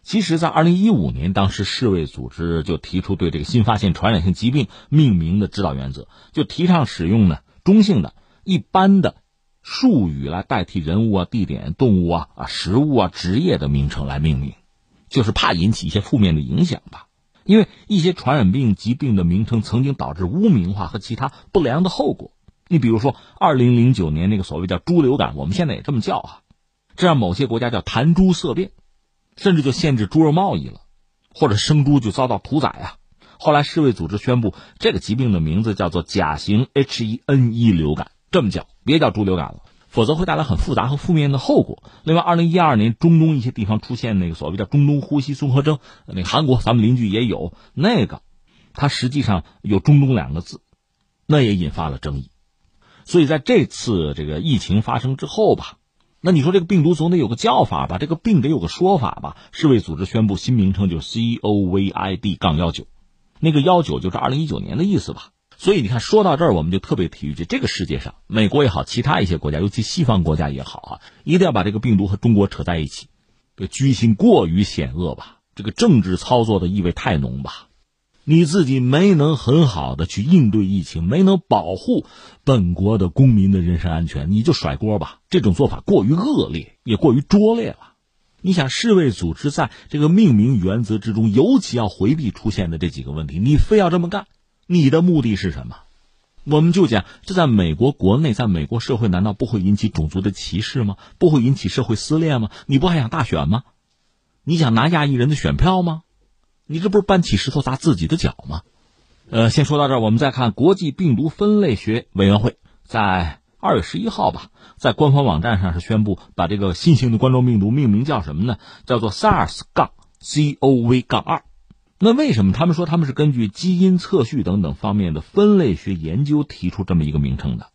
其实，在二零一五年，当时世卫组织就提出对这个新发现传染性疾病命名的指导原则，就提倡使用呢中性的、一般的术语来代替人物啊、地点、动物啊、啊食物啊、职业的名称来命名，就是怕引起一些负面的影响吧。因为一些传染病疾病的名称曾经导致污名化和其他不良的后果。你比如说，二零零九年那个所谓叫猪流感，我们现在也这么叫啊，这让某些国家叫谈猪色变，甚至就限制猪肉贸易了，或者生猪就遭到屠宰啊。后来世卫组织宣布，这个疾病的名字叫做甲型 H1N1 流感，这么叫，别叫猪流感了。否则会带来很复杂和负面的后果。另外，二零一二年中东一些地方出现那个所谓叫中东呼吸综合征，那个韩国咱们邻居也有那个，它实际上有中东两个字，那也引发了争议。所以在这次这个疫情发生之后吧，那你说这个病毒总得有个叫法吧，这个病得有个说法吧。世卫组织宣布新名称就是 COVID- 杠幺九，那个幺九就是二零一九年的意思吧。所以你看，说到这儿，我们就特别提一句：这个世界上，美国也好，其他一些国家，尤其西方国家也好啊，一定要把这个病毒和中国扯在一起。这个居心过于险恶吧？这个政治操作的意味太浓吧？你自己没能很好的去应对疫情，没能保护本国的公民的人身安全，你就甩锅吧？这种做法过于恶劣，也过于拙劣了。你想，世卫组织在这个命名原则之中，尤其要回避出现的这几个问题，你非要这么干？你的目的是什么？我们就讲，这在美国国内，在美国社会，难道不会引起种族的歧视吗？不会引起社会撕裂吗？你不还想大选吗？你想拿亚裔人的选票吗？你这不是搬起石头砸自己的脚吗？呃，先说到这儿，我们再看国际病毒分类学委员会在二月十一号吧，在官方网站上是宣布把这个新型的冠状病毒命名叫什么呢？叫做 SARS- 杠 CoV- 杠二。那为什么他们说他们是根据基因测序等等方面的分类学研究提出这么一个名称的？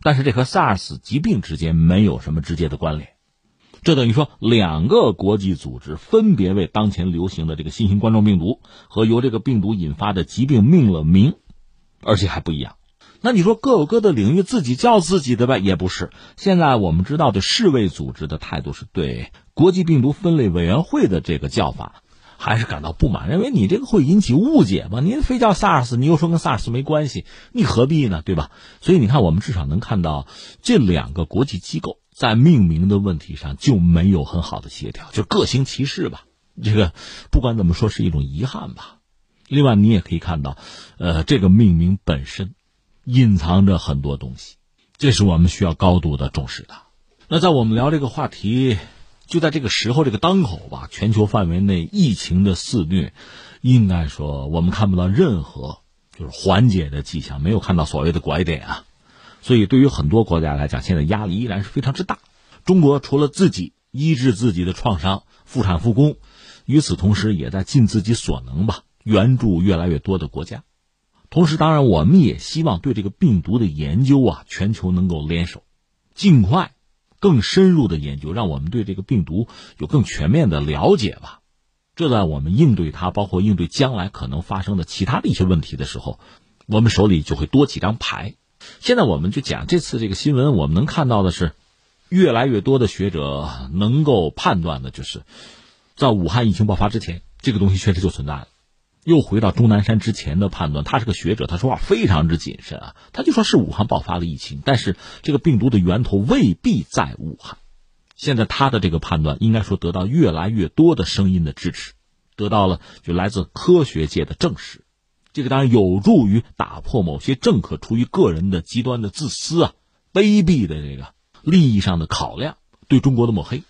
但是这和 SARS 疾病之间没有什么直接的关联。这等于说两个国际组织分别为当前流行的这个新型冠状病毒和由这个病毒引发的疾病命了名，而且还不一样。那你说各有各的领域自己叫自己的呗？也不是。现在我们知道的世卫组织的态度是对国际病毒分类委员会的这个叫法。还是感到不满，认为你这个会引起误解吗？您非叫 SARS，你又说跟 SARS 没关系，你何必呢？对吧？所以你看，我们至少能看到这两个国际机构在命名的问题上就没有很好的协调，就各行其事吧。这个不管怎么说是一种遗憾吧。另外，你也可以看到，呃，这个命名本身隐藏着很多东西，这是我们需要高度的重视的。那在我们聊这个话题。就在这个时候，这个当口吧，全球范围内疫情的肆虐，应该说我们看不到任何就是缓解的迹象，没有看到所谓的拐点啊。所以对于很多国家来讲，现在压力依然是非常之大。中国除了自己医治自己的创伤、复产复工，与此同时也在尽自己所能吧，援助越来越多的国家。同时，当然我们也希望对这个病毒的研究啊，全球能够联手，尽快。更深入的研究，让我们对这个病毒有更全面的了解吧。这在我们应对它，包括应对将来可能发生的其他的一些问题的时候，我们手里就会多几张牌。现在我们就讲这次这个新闻，我们能看到的是，越来越多的学者能够判断的，就是在武汉疫情爆发之前，这个东西确实就存在了。又回到钟南山之前的判断，他是个学者，他说话非常之谨慎啊。他就说是武汉爆发了疫情，但是这个病毒的源头未必在武汉。现在他的这个判断应该说得到越来越多的声音的支持，得到了就来自科学界的证实。这个当然有助于打破某些政客出于个人的极端的自私啊、卑鄙的这个利益上的考量对中国的抹黑。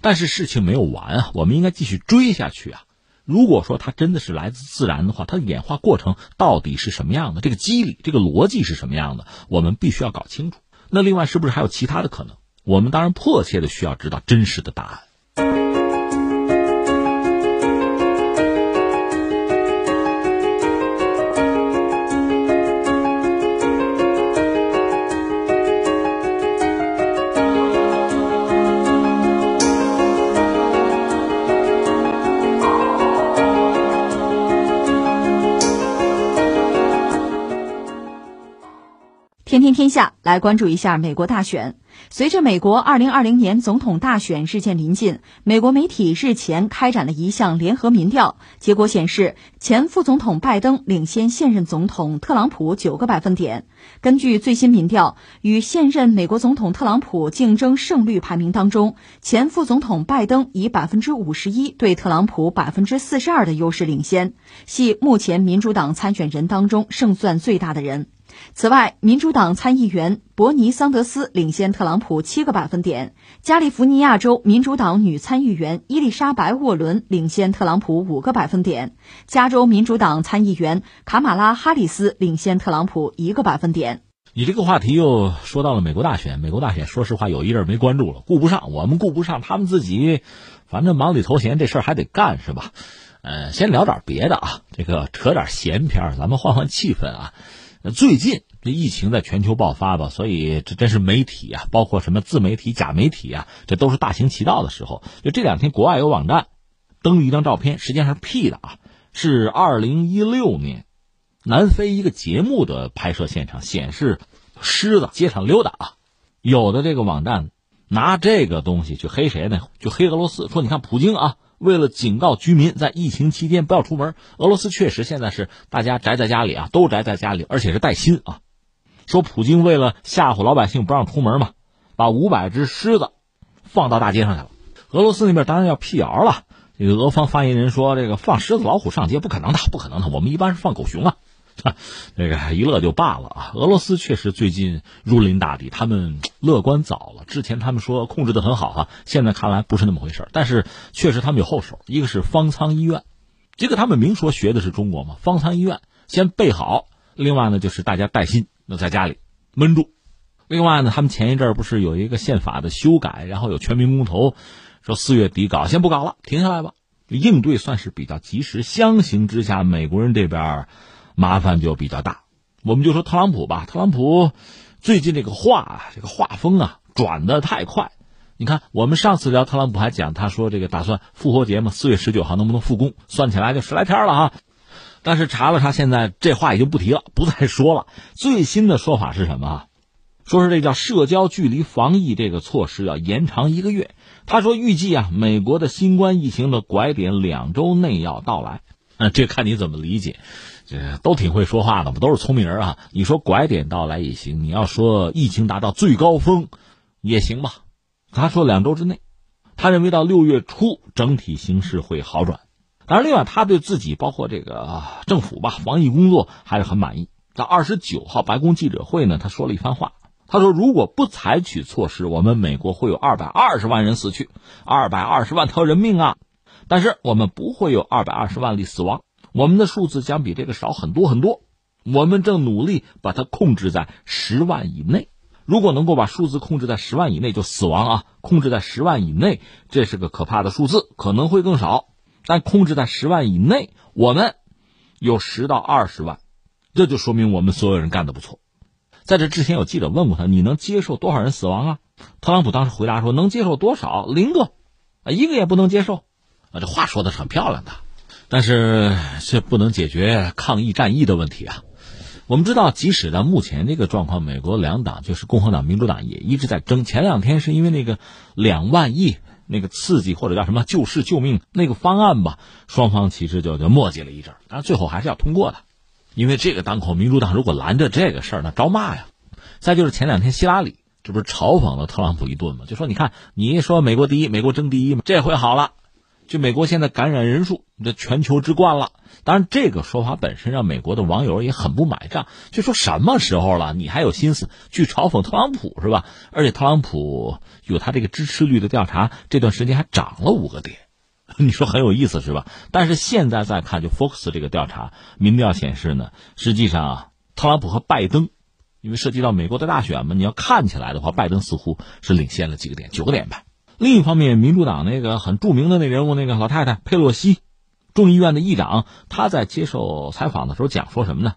但是事情没有完啊，我们应该继续追下去啊。如果说它真的是来自自然的话，它的演化过程到底是什么样的？这个机理、这个逻辑是什么样的？我们必须要搞清楚。那另外，是不是还有其他的可能？我们当然迫切的需要知道真实的答案。天天天下来关注一下美国大选。随着美国2020年总统大选日渐临近，美国媒体日前开展了一项联合民调，结果显示，前副总统拜登领先现任总统特朗普九个百分点。根据最新民调，与现任美国总统特朗普竞争胜率排名当中，前副总统拜登以百分之五十一对特朗普百分之四十二的优势领先，系目前民主党参选人当中胜算最大的人。此外，民主党参议员伯尼·桑德斯领先特朗普七个百分点，加利福尼亚州民主党女参议员伊丽莎白·沃伦领先特朗普五个百分点，加州民主党参议员卡马拉·哈里斯领先特朗普一个百分点。你这个话题又说到了美国大选，美国大选，说实话，有一阵儿没关注了，顾不上，我们顾不上，他们自己，反正忙里偷闲，这事儿还得干，是吧？呃，先聊点别的啊，这个扯点闲篇，咱们换换气氛啊。最近这疫情在全球爆发吧，所以这真是媒体啊，包括什么自媒体、假媒体啊，这都是大行其道的时候。就这两天，国外有网站登了一张照片，实际上是 P 的啊，是二零一六年南非一个节目的拍摄现场，显示狮子街上溜达啊。有的这个网站拿这个东西去黑谁呢？就黑俄罗斯，说你看普京啊。为了警告居民在疫情期间不要出门，俄罗斯确实现在是大家宅在家里啊，都宅在家里，而且是带薪啊。说普京为了吓唬老百姓不让出门嘛，把五百只狮子放到大街上去了。俄罗斯那边当然要辟谣了，这个俄方发言人说：“这个放狮子老虎上街不可能的，不可能的，我们一般是放狗熊啊。” 这个一乐就罢了啊！俄罗斯确实最近如临大敌，他们乐观早了。之前他们说控制的很好哈，现在看来不是那么回事儿但是确实他们有后手，一个是方舱医院，这个他们明说学的是中国嘛。方舱医院先备好，另外呢就是大家带薪，那在家里闷住。另外呢，他们前一阵儿不是有一个宪法的修改，然后有全民公投，说四月底搞，先不搞了，停下来吧。应对算是比较及时。相形之下，美国人这边。麻烦就比较大，我们就说特朗普吧。特朗普最近这个话，这个画风啊转的太快。你看，我们上次聊特朗普还讲，他说这个打算复活节嘛，四月十九号能不能复工？算起来就十来天了哈。但是查了查，现在这话已经不提了，不再说了。最新的说法是什么？说是这叫社交距离防疫这个措施要延长一个月。他说预计啊，美国的新冠疫情的拐点两周内要到来。嗯，这看你怎么理解。这都挺会说话的嘛，都是聪明人啊！你说拐点到来也行，你要说疫情达到最高峰，也行吧。他说两周之内，他认为到六月初整体形势会好转。当然，另外他对自己包括这个政府吧，防疫工作还是很满意。在二十九号白宫记者会呢，他说了一番话。他说：“如果不采取措施，我们美国会有二百二十万人死去，二百二十万条人命啊！但是我们不会有二百二十万例死亡。”我们的数字将比这个少很多很多，我们正努力把它控制在十万以内。如果能够把数字控制在十万以内，就死亡啊，控制在十万以内，这是个可怕的数字，可能会更少。但控制在十万以内，我们有十到二十万，这就说明我们所有人干的不错。在这之前，有记者问过他，你能接受多少人死亡啊？特朗普当时回答说，能接受多少？零个，啊，一个也不能接受。啊，这话说的很漂亮的。但是这不能解决抗疫战役的问题啊！我们知道，即使到目前这个状况，美国两党就是共和党、民主党也一直在争。前两天是因为那个两万亿那个刺激或者叫什么救市救命那个方案吧，双方其实就就磨叽了一阵，但是最后还是要通过的。因为这个当口，民主党如果拦着这个事儿，那招骂呀。再就是前两天希拉里这不是嘲讽了特朗普一顿吗？就说你看，你说美国第一，美国争第一，这回好了。就美国现在感染人数，这全球之冠了。当然，这个说法本身让美国的网友也很不买账，就说什么时候了，你还有心思去嘲讽特朗普是吧？而且特朗普有他这个支持率的调查，这段时间还涨了五个点。你说很有意思是吧？但是现在再看，就 Fox 这个调查民调显示呢，实际上啊，特朗普和拜登，因为涉及到美国的大选嘛，你要看起来的话，拜登似乎是领先了几个点，九个点吧。另一方面，民主党那个很著名的那人物，那个老太太佩洛西，众议院的议长，他在接受采访的时候讲说什么呢？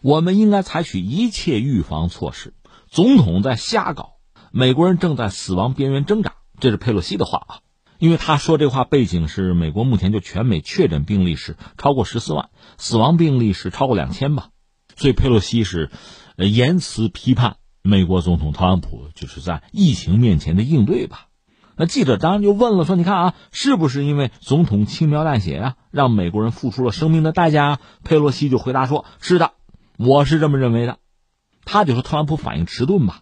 我们应该采取一切预防措施。总统在瞎搞，美国人正在死亡边缘挣扎，这是佩洛西的话啊。因为他说这话背景是美国目前就全美确诊病例是超过十四万，死亡病例是超过两千吧，所以佩洛西是，呃，言辞批判美国总统特朗普就是在疫情面前的应对吧。那记者当然就问了，说你看啊，是不是因为总统轻描淡写啊，让美国人付出了生命的代价？佩洛西就回答说：“是的，我是这么认为的。”他就说特朗普反应迟钝吧。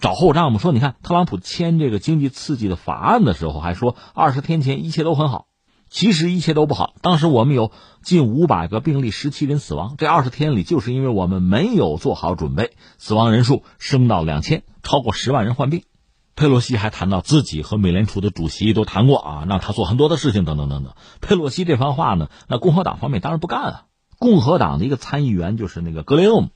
找后账嘛，说你看特朗普签这个经济刺激的法案的时候，还说二十天前一切都很好，其实一切都不好。当时我们有近五百个病例，十七人死亡。这二十天里，就是因为我们没有做好准备，死亡人数升到两千，超过十万人患病。佩洛西还谈到自己和美联储的主席都谈过啊，让他做很多的事情，等等等等。佩洛西这番话呢，那共和党方面当然不干啊。共和党的一个参议员就是那个格雷厄姆。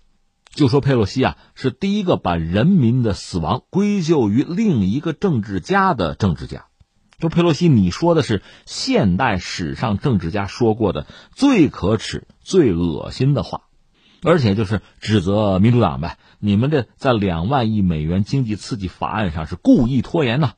就说佩洛西啊是第一个把人民的死亡归咎于另一个政治家的政治家，说佩洛西你说的是现代史上政治家说过的最可耻、最恶心的话，而且就是指责民主党呗，你们这在两万亿美元经济刺激法案上是故意拖延呢。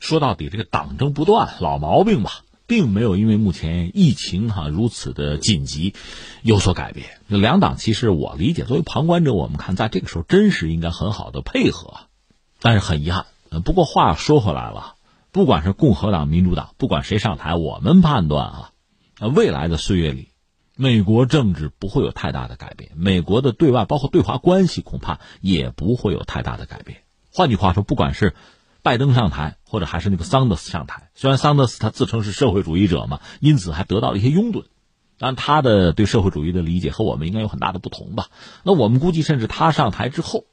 说到底，这个党争不断，老毛病吧。并没有因为目前疫情哈如此的紧急有所改变。两党其实我理解，作为旁观者，我们看在这个时候真是应该很好的配合，但是很遗憾。不过话说回来了，不管是共和党、民主党，不管谁上台，我们判断啊，未来的岁月里，美国政治不会有太大的改变，美国的对外包括对华关系恐怕也不会有太大的改变。换句话说，不管是。拜登上台，或者还是那个桑德斯上台。虽然桑德斯他自称是社会主义者嘛，因此还得到了一些拥趸，但他的对社会主义的理解和我们应该有很大的不同吧？那我们估计，甚至他上台之后，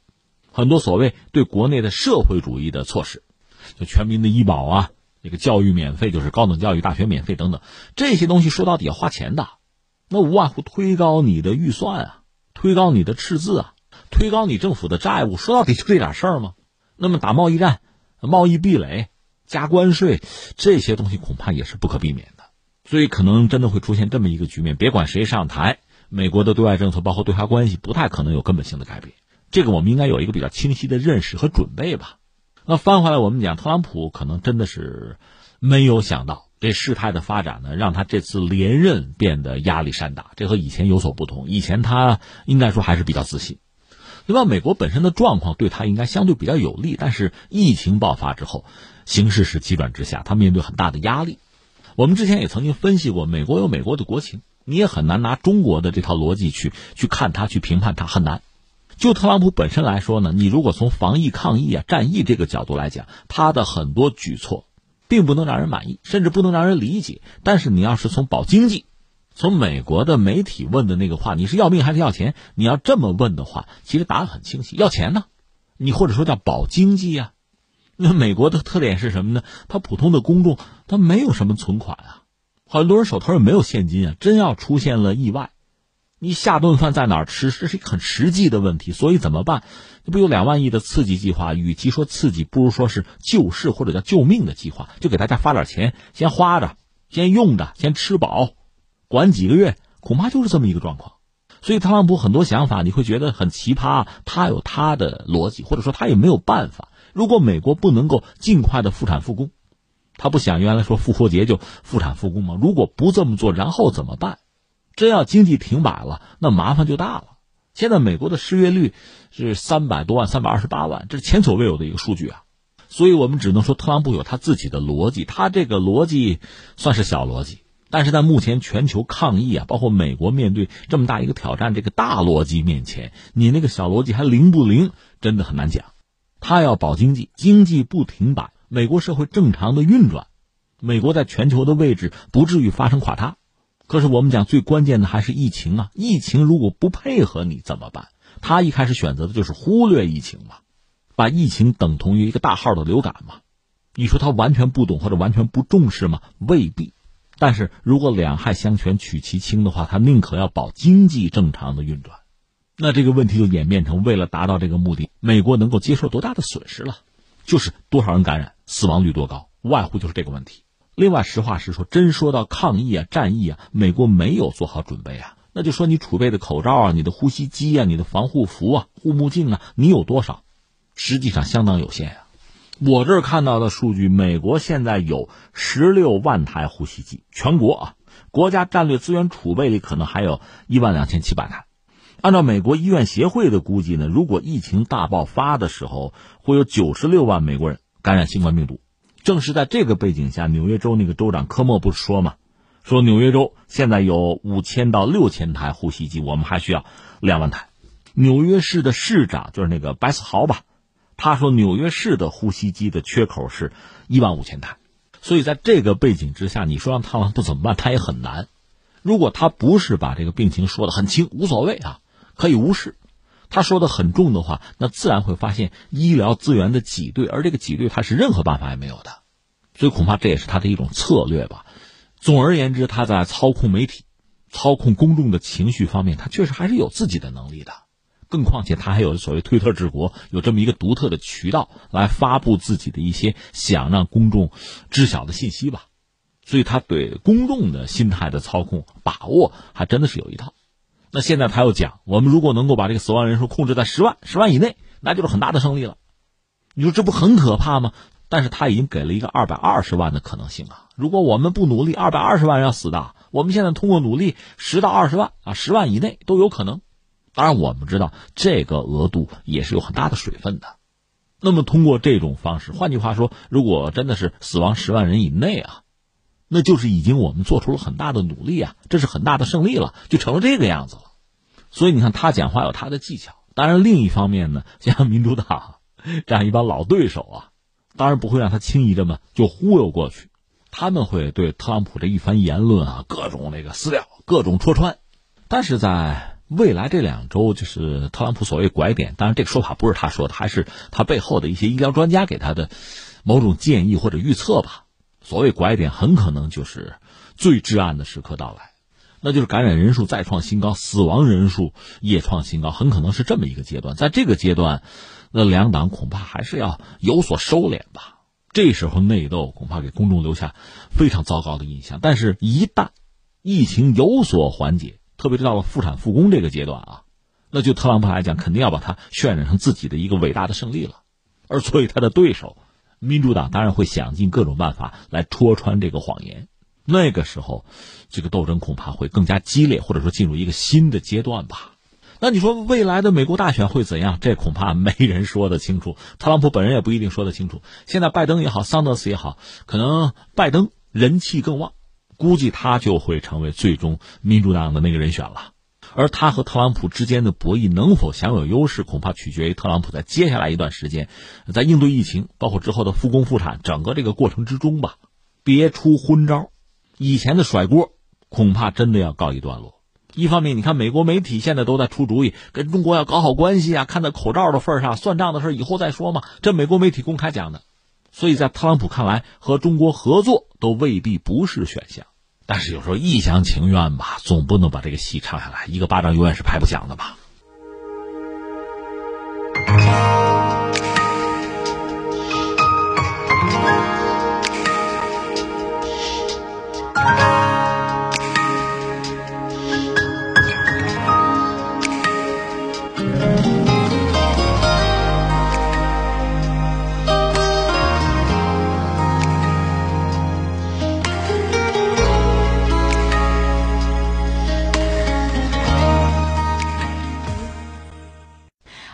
很多所谓对国内的社会主义的措施，就全民的医保啊，这个教育免费，就是高等教育大学免费等等，这些东西说到底要花钱的，那无外乎推高你的预算啊，推高你的赤字啊，推高你政府的债务，说到底就这点事儿吗？那么打贸易战。贸易壁垒、加关税这些东西恐怕也是不可避免的，所以可能真的会出现这么一个局面。别管谁上台，美国的对外政策包括对华关系不太可能有根本性的改变。这个我们应该有一个比较清晰的认识和准备吧。那翻回来，我们讲特朗普可能真的是没有想到这事态的发展呢，让他这次连任变得压力山大。这和以前有所不同，以前他应该说还是比较自信。对吧？美国本身的状况对他应该相对比较有利，但是疫情爆发之后，形势是急转直下，他面对很大的压力。我们之前也曾经分析过，美国有美国的国情，你也很难拿中国的这套逻辑去去看他，去评判他，很难。就特朗普本身来说呢，你如果从防疫抗疫啊、战役这个角度来讲，他的很多举措，并不能让人满意，甚至不能让人理解。但是你要是从保经济，从美国的媒体问的那个话，你是要命还是要钱？你要这么问的话，其实答案很清晰，要钱呢。你或者说叫保经济啊。那美国的特点是什么呢？他普通的公众他没有什么存款啊，很多人手头也没有现金啊。真要出现了意外，你下顿饭在哪儿吃？这是一个很实际的问题。所以怎么办？这不有两万亿的刺激计划？与其说刺激，不如说是救市或者叫救命的计划。就给大家发点钱，先花着，先用着，先吃饱。管几个月，恐怕就是这么一个状况，所以特朗普很多想法你会觉得很奇葩，他有他的逻辑，或者说他也没有办法。如果美国不能够尽快的复产复工，他不想原来说复活节就复产复工吗？如果不这么做，然后怎么办？真要经济停摆了，那麻烦就大了。现在美国的失业率是三百多万，三百二十八万，这是前所未有的一个数据啊。所以我们只能说特朗普有他自己的逻辑，他这个逻辑算是小逻辑。但是在目前全球抗疫啊，包括美国面对这么大一个挑战，这个大逻辑面前，你那个小逻辑还灵不灵，真的很难讲。他要保经济，经济不停摆，美国社会正常的运转，美国在全球的位置不至于发生垮塌。可是我们讲最关键的还是疫情啊，疫情如果不配合你怎么办？他一开始选择的就是忽略疫情嘛，把疫情等同于一个大号的流感嘛。你说他完全不懂或者完全不重视吗？未必。但是如果两害相权取其轻的话，他宁可要保经济正常的运转。那这个问题就演变成，为了达到这个目的，美国能够接受多大的损失了？就是多少人感染，死亡率多高，无外乎就是这个问题。另外，实话实说，真说到抗疫啊、战役啊，美国没有做好准备啊。那就说你储备的口罩啊、你的呼吸机啊、你的防护服啊、护目镜啊，你有多少？实际上相当有限啊。我这儿看到的数据，美国现在有十六万台呼吸机，全国啊，国家战略资源储备里可能还有一万两千七百台。按照美国医院协会的估计呢，如果疫情大爆发的时候，会有九十六万美国人感染新冠病毒。正是在这个背景下，纽约州那个州长科莫不是说嘛，说纽约州现在有五千到六千台呼吸机，我们还需要两万台。纽约市的市长就是那个白思豪吧，他说纽约市的呼吸机的缺口是一万五千台。所以在这个背景之下，你说让特朗普怎么办，他也很难。如果他不是把这个病情说得很轻，无所谓啊。可以无视，他说的很重的话，那自然会发现医疗资源的挤兑，而这个挤兑他是任何办法也没有的，所以恐怕这也是他的一种策略吧。总而言之，他在操控媒体、操控公众的情绪方面，他确实还是有自己的能力的。更况且他还有所谓推特治国，有这么一个独特的渠道来发布自己的一些想让公众知晓的信息吧。所以他对公众的心态的操控把握，还真的是有一套。那现在他又讲，我们如果能够把这个死亡人数控制在十万、十万以内，那就是很大的胜利了。你说这不很可怕吗？但是他已经给了一个二百二十万的可能性啊！如果我们不努力，二百二十万要死的。我们现在通过努力，十到二十万啊，十万以内都有可能。当然，我们知道这个额度也是有很大的水分的。那么，通过这种方式，换句话说，如果真的是死亡十万人以内啊。那就是已经我们做出了很大的努力啊，这是很大的胜利了，就成了这个样子了。所以你看他讲话有他的技巧。当然，另一方面呢，像民主党 这样一帮老对手啊，当然不会让他轻易这么就忽悠过去。他们会对特朗普这一番言论啊，各种那个私料，各种戳穿。但是在未来这两周，就是特朗普所谓拐点，当然这个说法不是他说的，还是他背后的一些医疗专家给他的某种建议或者预测吧。所谓拐点，很可能就是最至暗的时刻到来，那就是感染人数再创新高，死亡人数也创新高，很可能是这么一个阶段。在这个阶段，那两党恐怕还是要有所收敛吧。这时候内斗恐怕给公众留下非常糟糕的印象。但是，一旦疫情有所缓解，特别是到了复产复工这个阶段啊，那就特朗普来讲，肯定要把它渲染成自己的一个伟大的胜利了。而作为他的对手。民主党当然会想尽各种办法来戳穿这个谎言，那个时候，这个斗争恐怕会更加激烈，或者说进入一个新的阶段吧。那你说未来的美国大选会怎样？这恐怕没人说得清楚，特朗普本人也不一定说得清楚。现在拜登也好，桑德斯也好，可能拜登人气更旺，估计他就会成为最终民主党的那个人选了。而他和特朗普之间的博弈能否享有优势，恐怕取决于特朗普在接下来一段时间，在应对疫情，包括之后的复工复产整个这个过程之中吧，别出昏招。以前的甩锅，恐怕真的要告一段落。一方面，你看美国媒体现在都在出主意，跟中国要搞好关系啊，看在口罩的份上，算账的事以后再说嘛。这美国媒体公开讲的，所以在特朗普看来，和中国合作都未必不是选项。但是有时候一厢情愿吧，总不能把这个戏唱下来，一个巴掌永远是拍不响的吧。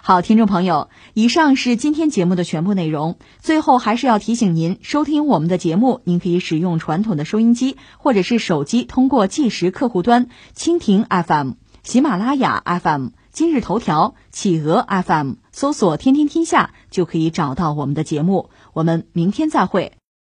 好，听众朋友，以上是今天节目的全部内容。最后还是要提醒您，收听我们的节目，您可以使用传统的收音机，或者是手机通过计时客户端蜻蜓 FM、喜马拉雅 FM、今日头条、企鹅 FM 搜索“天天天下”，就可以找到我们的节目。我们明天再会。